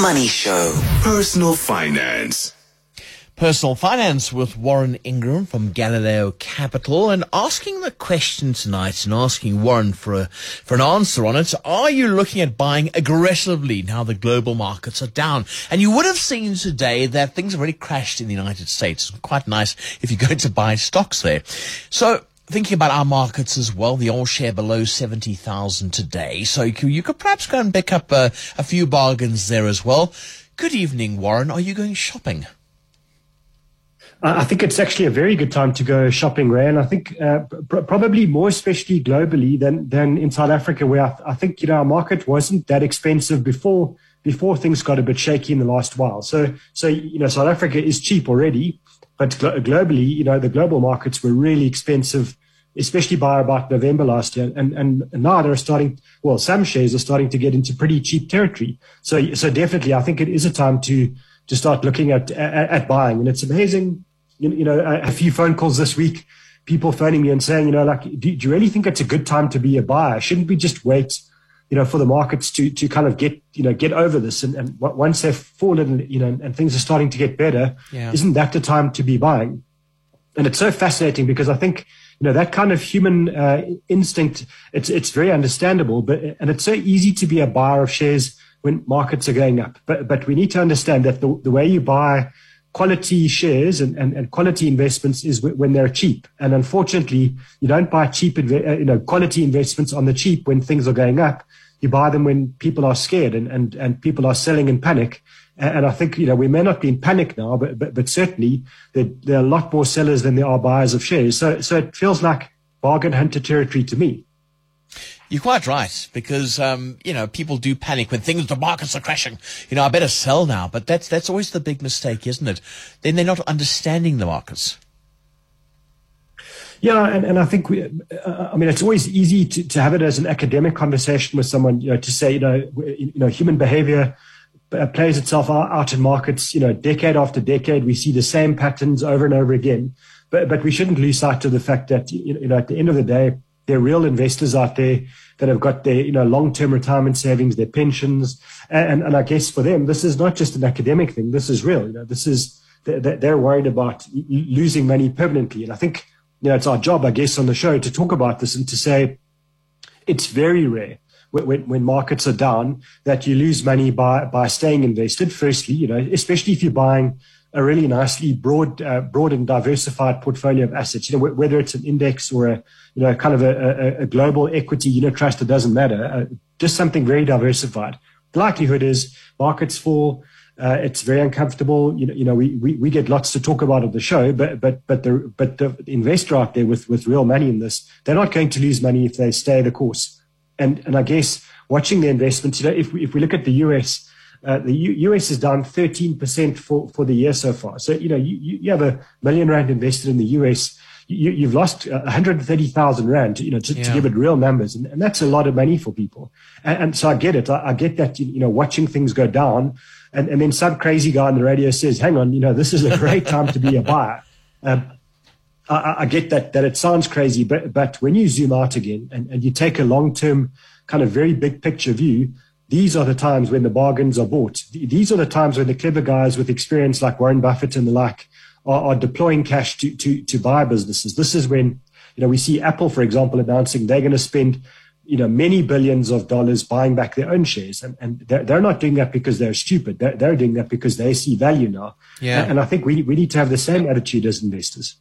Money Show. Personal finance. Personal Finance with Warren Ingram from Galileo Capital and asking the question tonight and asking Warren for a, for an answer on it. Are you looking at buying aggressively now the global markets are down? And you would have seen today that things have already crashed in the United States. Quite nice if you go to buy stocks there. So thinking about our markets as well, the all share below 70,000 today. So you could, perhaps go and pick up a, a few bargains there as well. Good evening, Warren. Are you going shopping? I think it's actually a very good time to go shopping, Ray. And I think uh, pr- probably more especially globally than than in South Africa, where I, th- I, think you know our market wasn't that expensive before before things got a bit shaky in the last while. So so you know South Africa is cheap already, but glo- globally, you know the global markets were really expensive, especially by about November last year. And and now they're starting. Well, some shares are starting to get into pretty cheap territory. So so definitely, I think it is a time to to start looking at at, at buying. And it's amazing you, you know, a, a, few phone calls this week, people phoning me and saying, you know, like, do, do, you really think it's a good time to be a buyer? Shouldn't we just wait, you know, for the markets to to kind of get, you know, get over this? And, and once they've fallen, you know, and things are starting to get better, yeah. isn't that the time to be buying? And it's so fascinating because I think, you know, that kind of human uh, instinct, it's it's very understandable, but and it's so easy to be a buyer of shares when markets are going up. But but we need to understand that the, the way you buy quality shares and, and, and quality investments is w- when they're cheap. And unfortunately, you don't buy cheap, inve- uh, you know, quality investments on the cheap when things are going up. You buy them when people are scared and, and, and people are selling in panic. And I think, you know, we may not be in panic now, but, but, but certainly there, there are a lot more sellers than there are buyers of shares. So, so it feels like bargain hunter territory to me. You're quite right because um, you know people do panic when things the markets are crashing. You know, I better sell now, but that's that's always the big mistake, isn't it? Then they're not understanding the markets. Yeah, and, and I think we, uh, I mean, it's always easy to, to have it as an academic conversation with someone, you know, to say, you know, you know, human behavior plays itself out in markets, you know, decade after decade, we see the same patterns over and over again. But, but we shouldn't lose sight of the fact that, you know, at the end of the day, there are real investors out there that have got their, you know, long-term retirement savings, their pensions. And, and I guess for them, this is not just an academic thing. This is real. You know, this is, they're worried about losing money permanently. And I think, you know, it's our job, I guess, on the show to talk about this and to say it's very rare when, when markets are down that you lose money by, by staying invested. Firstly, you know, especially if you're buying a really nicely broad, uh, broad and diversified portfolio of assets. You know, whether it's an index or a, you know, kind of a, a, a global equity unit trust, it doesn't matter. Uh, just something very diversified. The likelihood is markets fall. Uh, it's very uncomfortable. You know, you know, we, we, we get lots to talk about on the show, but but but the but the investor out there with with real money in this, they're not going to lose money if they stay the course. And and I guess watching the investments, you know, if we, if we look at the US, uh, the U- US is down 13% for, for the year so far. So, you know, you, you have a million rand invested in the US. You, have lost 130,000 rand, you know, to, yeah. to, give it real numbers. And, and, that's a lot of money for people. And, and so I get it. I, I, get that, you know, watching things go down. And, and then some crazy guy on the radio says, hang on, you know, this is a great time to be a buyer. Um, I, I, get that, that it sounds crazy, but, but when you zoom out again and, and you take a long term kind of very big picture view, these are the times when the bargains are bought. These are the times when the clever guys with experience like Warren Buffett and the like are, are deploying cash to, to, to buy businesses. This is when, you know, we see Apple, for example, announcing they're going to spend, you know, many billions of dollars buying back their own shares. And, and they're, they're not doing that because they're stupid. They're, they're doing that because they see value now. Yeah. And, and I think we, we need to have the same attitude as investors.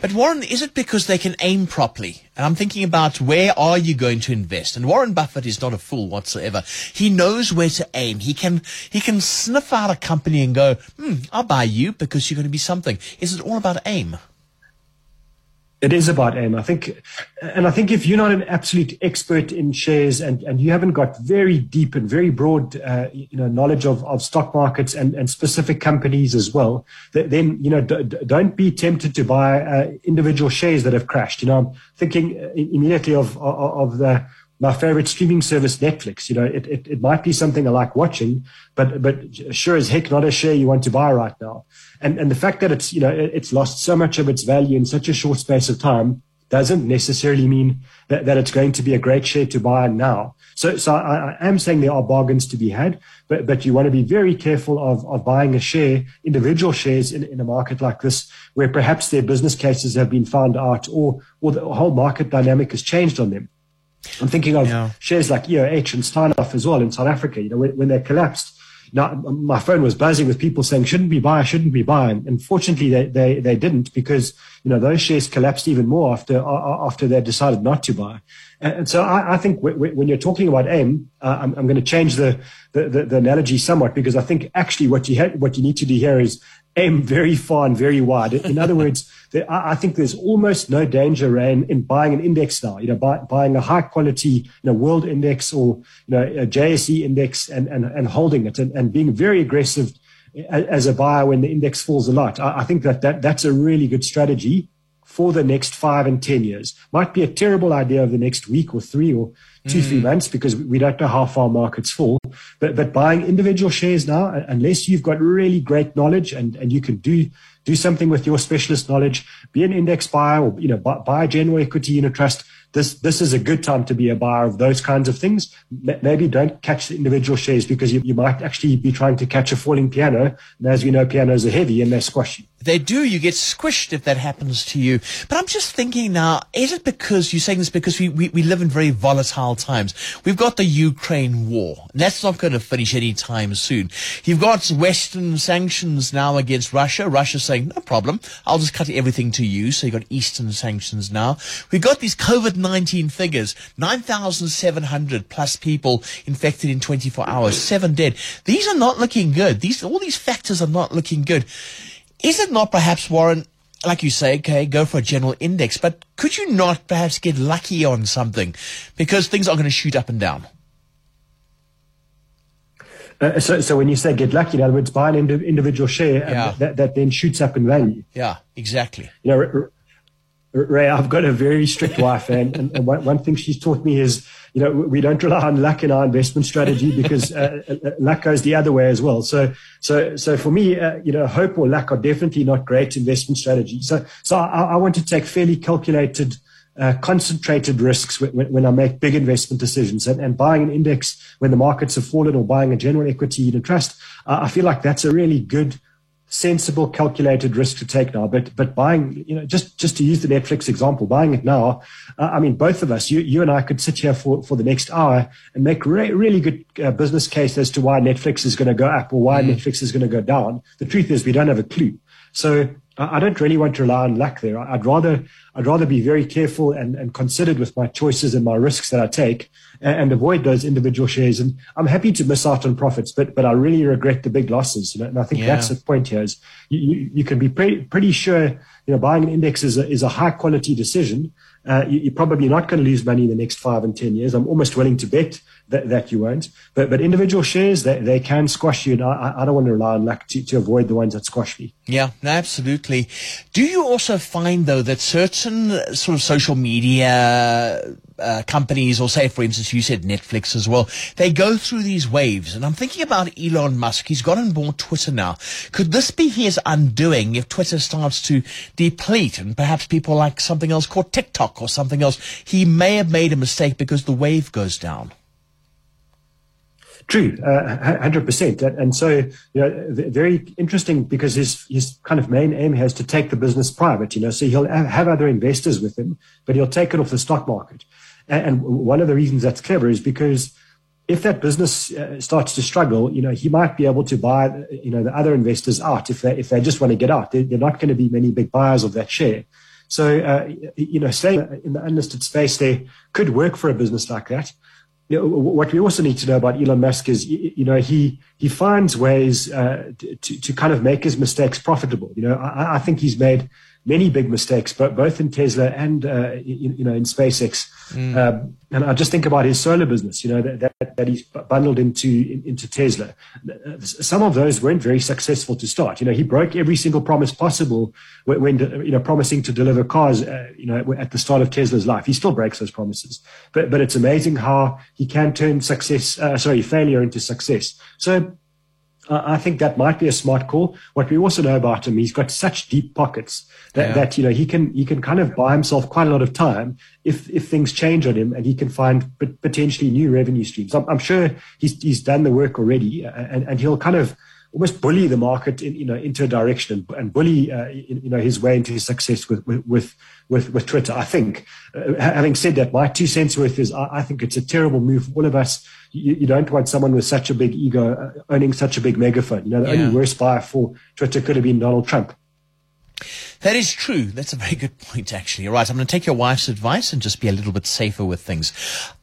But Warren, is it because they can aim properly? And I'm thinking about where are you going to invest? And Warren Buffett is not a fool whatsoever. He knows where to aim. He can he can sniff out a company and go, hmm, I'll buy you because you're going to be something. Is it all about aim? It is about aim. I think, and I think if you're not an absolute expert in shares and, and you haven't got very deep and very broad, uh, you know, knowledge of, of stock markets and, and specific companies as well, then, you know, d- don't be tempted to buy uh, individual shares that have crashed. You know, I'm thinking immediately of, of, of the, my favorite streaming service, Netflix. You know, it, it, it might be something I like watching, but, but sure as heck not a share you want to buy right now. And, and the fact that it's, you know, it's lost so much of its value in such a short space of time doesn't necessarily mean that, that it's going to be a great share to buy now. So, so I, I, am saying there are bargains to be had, but, but you want to be very careful of, of buying a share, individual shares in, in a market like this, where perhaps their business cases have been found out or, or the whole market dynamic has changed on them. I'm thinking of yeah. shares like EOH and Steinhoff as well in South Africa. You know, when, when they collapsed, now, my phone was buzzing with people saying, shouldn't we buy, shouldn't we buy? And fortunately, they, they, they didn't because, you know, those shares collapsed even more after, after they decided not to buy. And so I, I think when you're talking about AIM, uh, I'm, I'm, going to change the, the, the, the, analogy somewhat because I think actually what you, ha- what you need to do here is aim very far and very wide. In other words, there, I think there's almost no danger in, in buying an index now. You know, buy, buying a high quality, you know, world index or you know a JSE index and and, and holding it and, and being very aggressive as a buyer when the index falls a lot. I, I think that, that that's a really good strategy for the next five and 10 years. Might be a terrible idea of the next week or three or two, mm. three months because we don't know how far markets fall. But, but buying individual shares now, unless you've got really great knowledge and, and you can do, do something with your specialist knowledge, be an index buyer or, you know, buy, buy a general equity unit trust this this is a good time to be a buyer of those kinds of things. Maybe don't catch the individual shares because you, you might actually be trying to catch a falling piano. And as we know, pianos are heavy and they're squashy. They do. You get squished if that happens to you. But I'm just thinking now, is it because you're saying this because we, we, we live in very volatile times? We've got the Ukraine war. That's not going to finish anytime soon. You've got Western sanctions now against Russia. Russia saying, no problem. I'll just cut everything to you. So you've got Eastern sanctions now. We've got these COVID 19 figures 9,700 plus people infected in 24 hours, seven dead. These are not looking good. These, all these factors are not looking good. Is it not perhaps, Warren, like you say, okay, go for a general index, but could you not perhaps get lucky on something because things are going to shoot up and down? Uh, so, so when you say get lucky, in other words, buy an ind- individual share yeah. that, that then shoots up in value. Yeah, exactly. You know, Ray, I've got a very strict wife, and, and one, one, thing she's taught me is, you know, we don't rely on luck in our investment strategy because uh, uh, luck goes the other way as well. So, so, so for me, uh, you know, hope or luck are definitely not great investment strategies. So, so I, I want to take fairly calculated, uh, concentrated risks when, when, I make big investment decisions. And, and, buying an index when the markets have fallen, or buying a general equity in trust, I feel like that's a really good sensible, calculated risk to take now. But but buying, you know, just just to use the Netflix example, buying it now. Uh, I mean, both of us, you you and I, could sit here for for the next hour and make re- really good uh, business case as to why Netflix is going to go up or why mm. Netflix is going to go down. The truth is, we don't have a clue. So I don't really want to rely on luck there. I'd rather I'd rather be very careful and, and considered with my choices and my risks that I take and, and, avoid those individual shares. And I'm happy to miss out on profits, but but I really regret the big losses. You know, and I think yeah. that's the point here is you, you, you can be pretty, pretty sure you know buying an index is a, is a high quality decision. Uh, you, are probably not going to lose money in the next five and ten years. I'm almost willing to bet that, that you won't. But but individual shares they, they can squash you, and I, I don't want to rely on luck to, to avoid the ones that squash me. Yeah, absolutely. Do you also find though that certain sort of social media uh, companies, or say, for instance, you said Netflix as well, they go through these waves. And I'm thinking about Elon Musk. He's got on board Twitter now. Could this be his undoing if Twitter starts to deplete and perhaps people like something else called TikTok or something else? He may have made a mistake because the wave goes down. True, hundred uh, percent, and so you know, very interesting because his his kind of main aim has to take the business private. You know, so he'll have other investors with him, but he'll take it off the stock market. And one of the reasons that's clever is because if that business uh, starts to struggle, you know, he might be able to buy, you know, the other investors out if they if they just want to get out. They're not going to be many big buyers of that share. So, uh, you know, staying in the unlisted space there could work for a business like that you know, what we also need to know about Elon Musk is, you know, he he finds ways uh, to to kind of make his mistakes profitable. You know, I, I think he's made many big mistakes, but both in Tesla and uh, you, you, know in SpaceX. Mm. Um, and I just think about his solar business, you know, that, that, that he's bundled into into Tesla. Some of those weren't very successful to start. You know, he broke every single promise possible when, when you know promising to deliver cars. Uh, you know, at the start of Tesla's life, he still breaks those promises. But but it's amazing how he can turn success, uh, sorry, failure into success. So I think that might be a smart call. What we also know about him, he's got such deep pockets that, yeah. that you know he can he can kind of buy himself quite a lot of time if if things change on him, and he can find potentially new revenue streams. I'm, I'm sure he's he's done the work already, uh, and and he'll kind of almost bully the market in, you know into a direction and, and bully uh, you know his way into his success with with with, with Twitter. I think. Uh, having said that, my two cents worth is I, I, think it's a terrible move for all of us. You, you, don't want someone with such a big ego uh, owning such a big megaphone. You know, the yeah. only worst buyer for Twitter could have been Donald Trump. That is true. That's a very good point, actually. All right, I'm going to take your wife's advice and just be a little bit safer with things.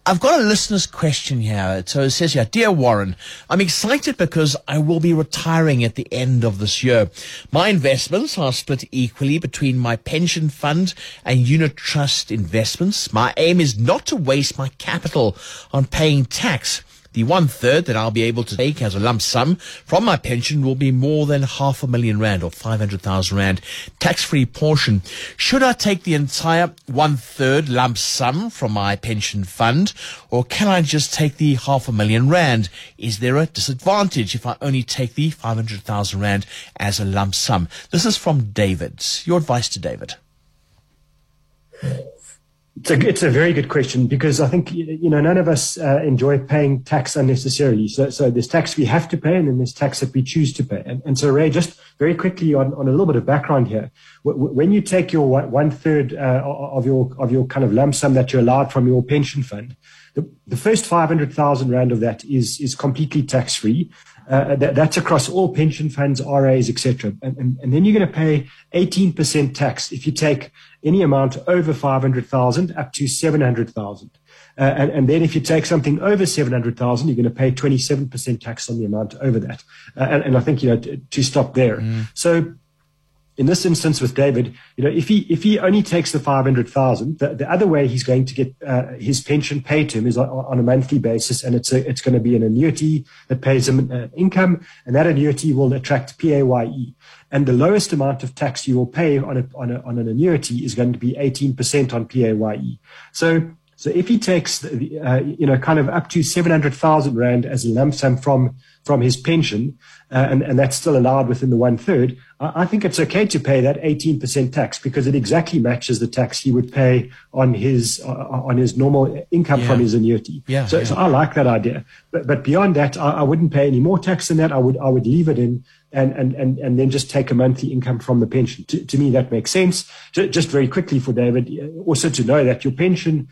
I've got a listener's question here. So it says here, Dear Warren, I'm excited because I will be retiring at the end of this year. My investments are split equally between my pension fund and unit trust investments. My aim is not to waste my capital on paying tax. The one third that I'll be able to take as a lump sum from my pension will be more than half a million rand or 500,000 rand tax free portion. Should I take the entire one third lump sum from my pension fund or can I just take the half a million rand? Is there a disadvantage if I only take the 500,000 rand as a lump sum? This is from David. Your advice to David. It's a, it's a very good question because I think you know none of us uh, enjoy paying tax unnecessarily. So, so there's tax we have to pay, and then there's tax that we choose to pay. And, and so, Ray, just very quickly on, on a little bit of background here, when you take your one third uh, of your of your kind of lump sum that you're allowed from your pension fund, the, the first five hundred thousand rand of that is is completely tax free. Uh, that, that's across all pension funds, RAs, etc. And, and, and, then you're going to pay 18% tax if you take any amount over 500,000 up to 700,000. Uh, and, and, then if you take something over 700,000, you're going to pay 27% tax on the amount over that. Uh, and, and, I think, you know, to, to stop there. Mm. So in this instance with David, you know, if he if he only takes the five hundred thousand, the, the other way he's going to get uh, his pension paid to him is on, a monthly basis, and it's a, it's going to be an annuity that pays him uh, income, and that annuity will attract PAYE, and the lowest amount of tax you will pay on a, on, a, on an annuity is going to be eighteen percent on PAYE. So. So if he takes, the, uh, you know, kind of up to 700,000 Rand as a lump sum from, from his pension, uh, and, and that's still allowed within the one third, I think it's okay to pay that 18% tax because it exactly matches the tax he would pay on his uh, on his normal income yeah. from his annuity. Yeah, so, yeah. so I like that idea. But, but beyond that, I, I, wouldn't pay any more tax than that. I would I would leave it in and and and, and then just take a monthly income from the pension. To, to me, that makes sense. Just very quickly for David, uh, also to know that your pension,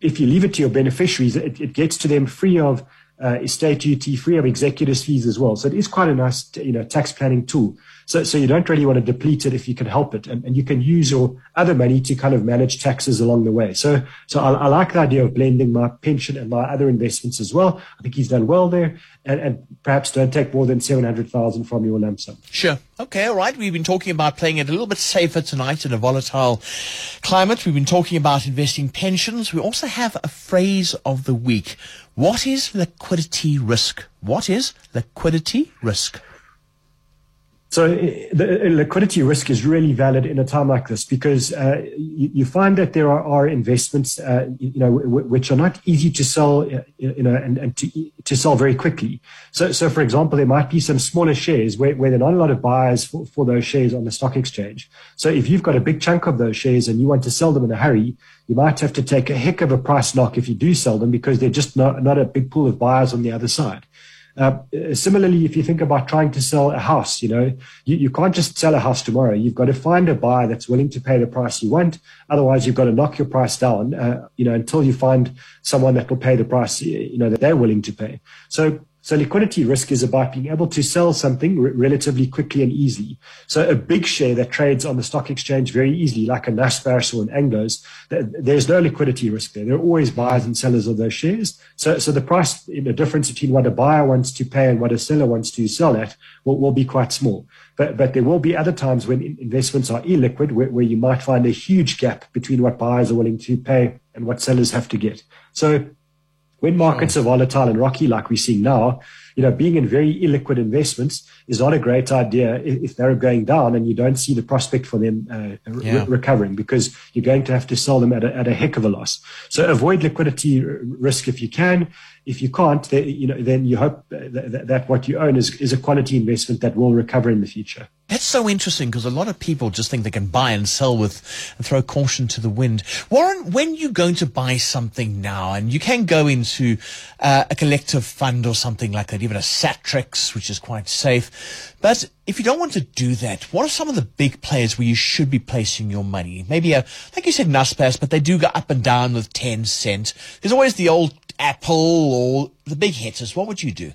if you leave it to your beneficiaries, it, it gets to them free of uh, estate duty, free of executors fees as well. So it is quite a nice, you know, tax planning tool. So, so you don't really want to deplete it if you can help it, and, and you can use your other money to kind of manage taxes along the way. So, so I, I like the idea of blending my pension and my other investments as well. I think he's done well there, and, and perhaps don't take more than seven hundred thousand from your lump sum. Sure. Okay. All right. We've been talking about playing it a little bit safer tonight in a volatile climate. We've been talking about investing pensions. We also have a phrase of the week. What is liquidity risk? What is liquidity risk? So uh, the uh, liquidity risk is really valid in a time like this because uh, you, you, find that there are, are investments, uh, you know, w- which are not easy to sell, uh, you know, and, and to, to sell very quickly. So, so for example, there might be some smaller shares where, where there are not a lot of buyers for, for those shares on the stock exchange. So if you've got a big chunk of those shares and you want to sell them in a hurry, you might have to take a heck of a price knock if you do sell them because they're just not, not a big pool of buyers on the other side. Uh, similarly, if you think about trying to sell a house, you know, you, you can't just sell a house tomorrow. You've got to find a buyer that's willing to pay the price you want. Otherwise, you've got to knock your price down, uh, you know, until you find someone that will pay the price, you know, that they're willing to pay. So so liquidity risk is about being able to sell something re- relatively quickly and easily. So a big share that trades on the stock exchange very easily, like a Naspers or an Anglo's, th- there's no liquidity risk there. There are always buyers and sellers of those shares. So, so the price, the difference between what a buyer wants to pay and what a seller wants to sell at will, will be quite small. But, but there will be other times when investments are illiquid where, where you might find a huge gap between what buyers are willing to pay and what sellers have to get. So when markets are volatile and rocky like we're seeing now, you know, being in very illiquid investments is not a great idea if, they're going down and you don't see the prospect for them uh, yeah. re- recovering because you're going to have to sell them at a, at a heck of a loss. So avoid liquidity risk if you can. If you can't, then, you know, then you hope that, that what you own is, is a quality investment that will recover in the future. That's so interesting because a lot of people just think they can buy and sell with and throw caution to the wind. Warren, when you're going to buy something now, and you can go into uh, a collective fund or something like that, even a Satrix, which is quite safe. But if you don't want to do that, what are some of the big players where you should be placing your money? Maybe a, like you said, Naspers, but they do go up and down with Tencent. There's always the old Apple or the big hitters. What would you do?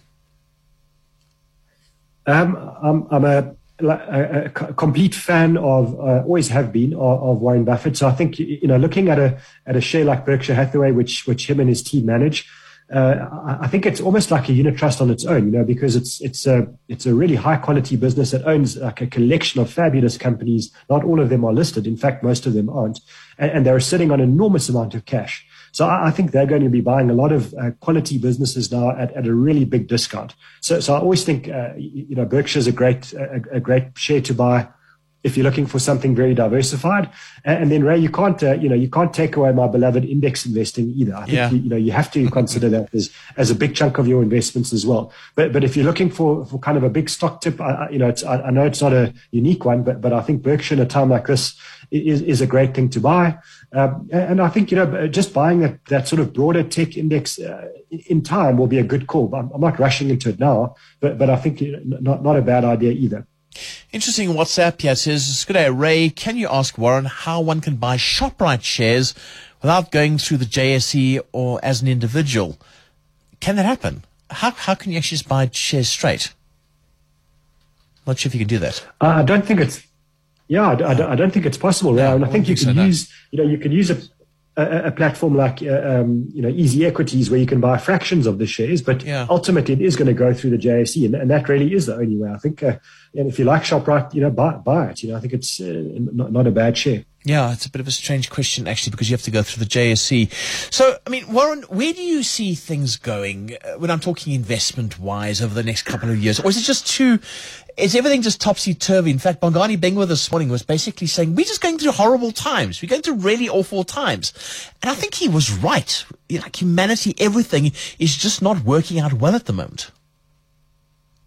Um, I'm, I'm a a, a complete fan of, uh, always have been of, of, Warren Buffett. So I think you know, looking at a at a share like Berkshire Hathaway, which which him and his team manage, uh, I think it's almost like a unit trust on its own. You know, because it's it's a it's a really high quality business that owns like a collection of fabulous companies. Not all of them are listed. In fact, most of them aren't, and, and they're sitting on an enormous amount of cash. So I, I think they're going to be buying a lot of uh, quality businesses now at, at a really big discount. So, so I always think, uh, you know, Berkshire is a great, a, a, great share to buy if you're looking for something very diversified. And, then Ray, you can't, uh, you know, you can't take away my beloved index investing either. I think, yeah. you, you, know, you have to consider that as, as a big chunk of your investments as well. But, but if you're looking for, for kind of a big stock tip, I, you know, it's, I, I know it's not a unique one, but, but I think Berkshire in a time like this is, is a great thing to buy. Um, and I think, you know, just buying that, that sort of broader tech index uh, in time will be a good call. I'm, I'm, not rushing into it now, but, but I think not, not a bad idea either. Interesting WhatsApp here says, Good day, Ray. Can you ask Warren how one can buy Shoprite shares without going through the JSE or as an individual? Can that happen? How, how can you actually just buy shares straight? Not sure if you can do that. Uh, I don't think it's yeah, I, I, don't think it's possible. Yeah, and I think you can so, use, you know, you can use a, a, a platform like, uh, um, you know, Easy Equities where you can buy fractions of the shares, but yeah. ultimately it is going to go through the JSE, and, and, that really is the only way. I think, uh, and if you like Shoprite, you know, buy, buy it. You know, I think it's uh, not, not a bad share. Yeah, it's a bit of a strange question actually because you have to go through the JSE. So, I mean, Warren, where do you see things going uh, when I'm talking investment wise over the next couple of years? Or is it just too, is everything just topsy turvy? In fact, Bongani Bingwa this morning was basically saying, we're just going through horrible times. We're going through really awful times. And I think he was right. Like humanity, everything is just not working out well at the moment.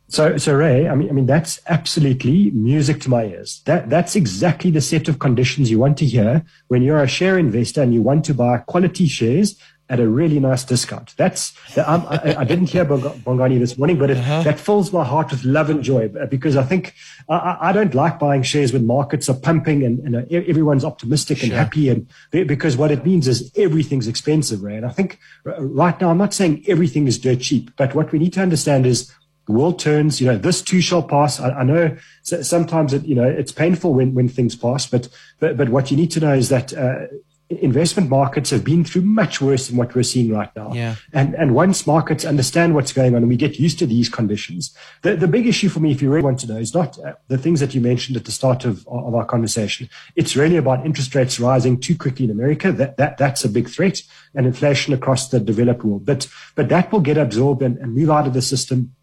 So, so Ray, I mean, I mean, that's absolutely music to my ears. That, that's exactly the set of conditions you want to hear when you're a share investor and you want to buy quality shares at a really nice discount. That's, I, I, didn't hear Bongani this morning, but it, uh-huh. that fills my heart with love and joy because I think I, I don't like buying shares when markets are pumping and, and everyone's optimistic sure. and happy. And because what it means is everything's expensive, right? And I think right now, I'm not saying everything is dirt cheap, but what we need to understand is the world turns, you know, this too shall pass. I, I know sometimes it, you know, it's painful when, when things pass, but, but, but what you need to know is that, uh, investment markets have been through much worse than what we're seeing right now. Yeah. And, and once markets understand what's going on and we get used to these conditions, the, the big issue for me, if you really want to know, is not uh, the things that you mentioned at the start of, of our conversation. It's really about interest rates rising too quickly in America. That, that, that's a big threat and inflation across the developed world. But, but that will get absorbed and, and move out of the system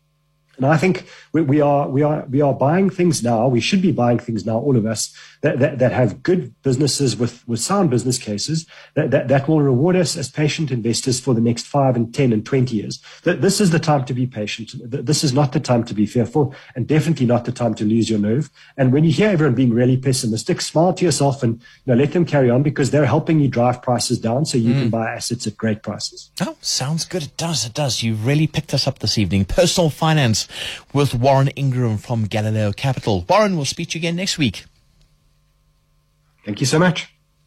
and I think we, we, are we are we are buying things now. We should be buying things now, all of us that, that, that have good businesses with, with sound business cases that, that, that will reward us as patient investors for the next five and ten and twenty years. This is the time to be patient. This is not the time to be fearful, and definitely not the time to lose your nerve. And when you hear everyone being really pessimistic, smile to yourself and you know, let them carry on because they're helping you drive prices down, so you mm. can buy assets at great prices. Oh, sounds good. It does. It does. You really picked us up this evening. Personal finance with Warren Ingram from Galileo Capital. Warren, we'll speak to you again next week. Thank you so much.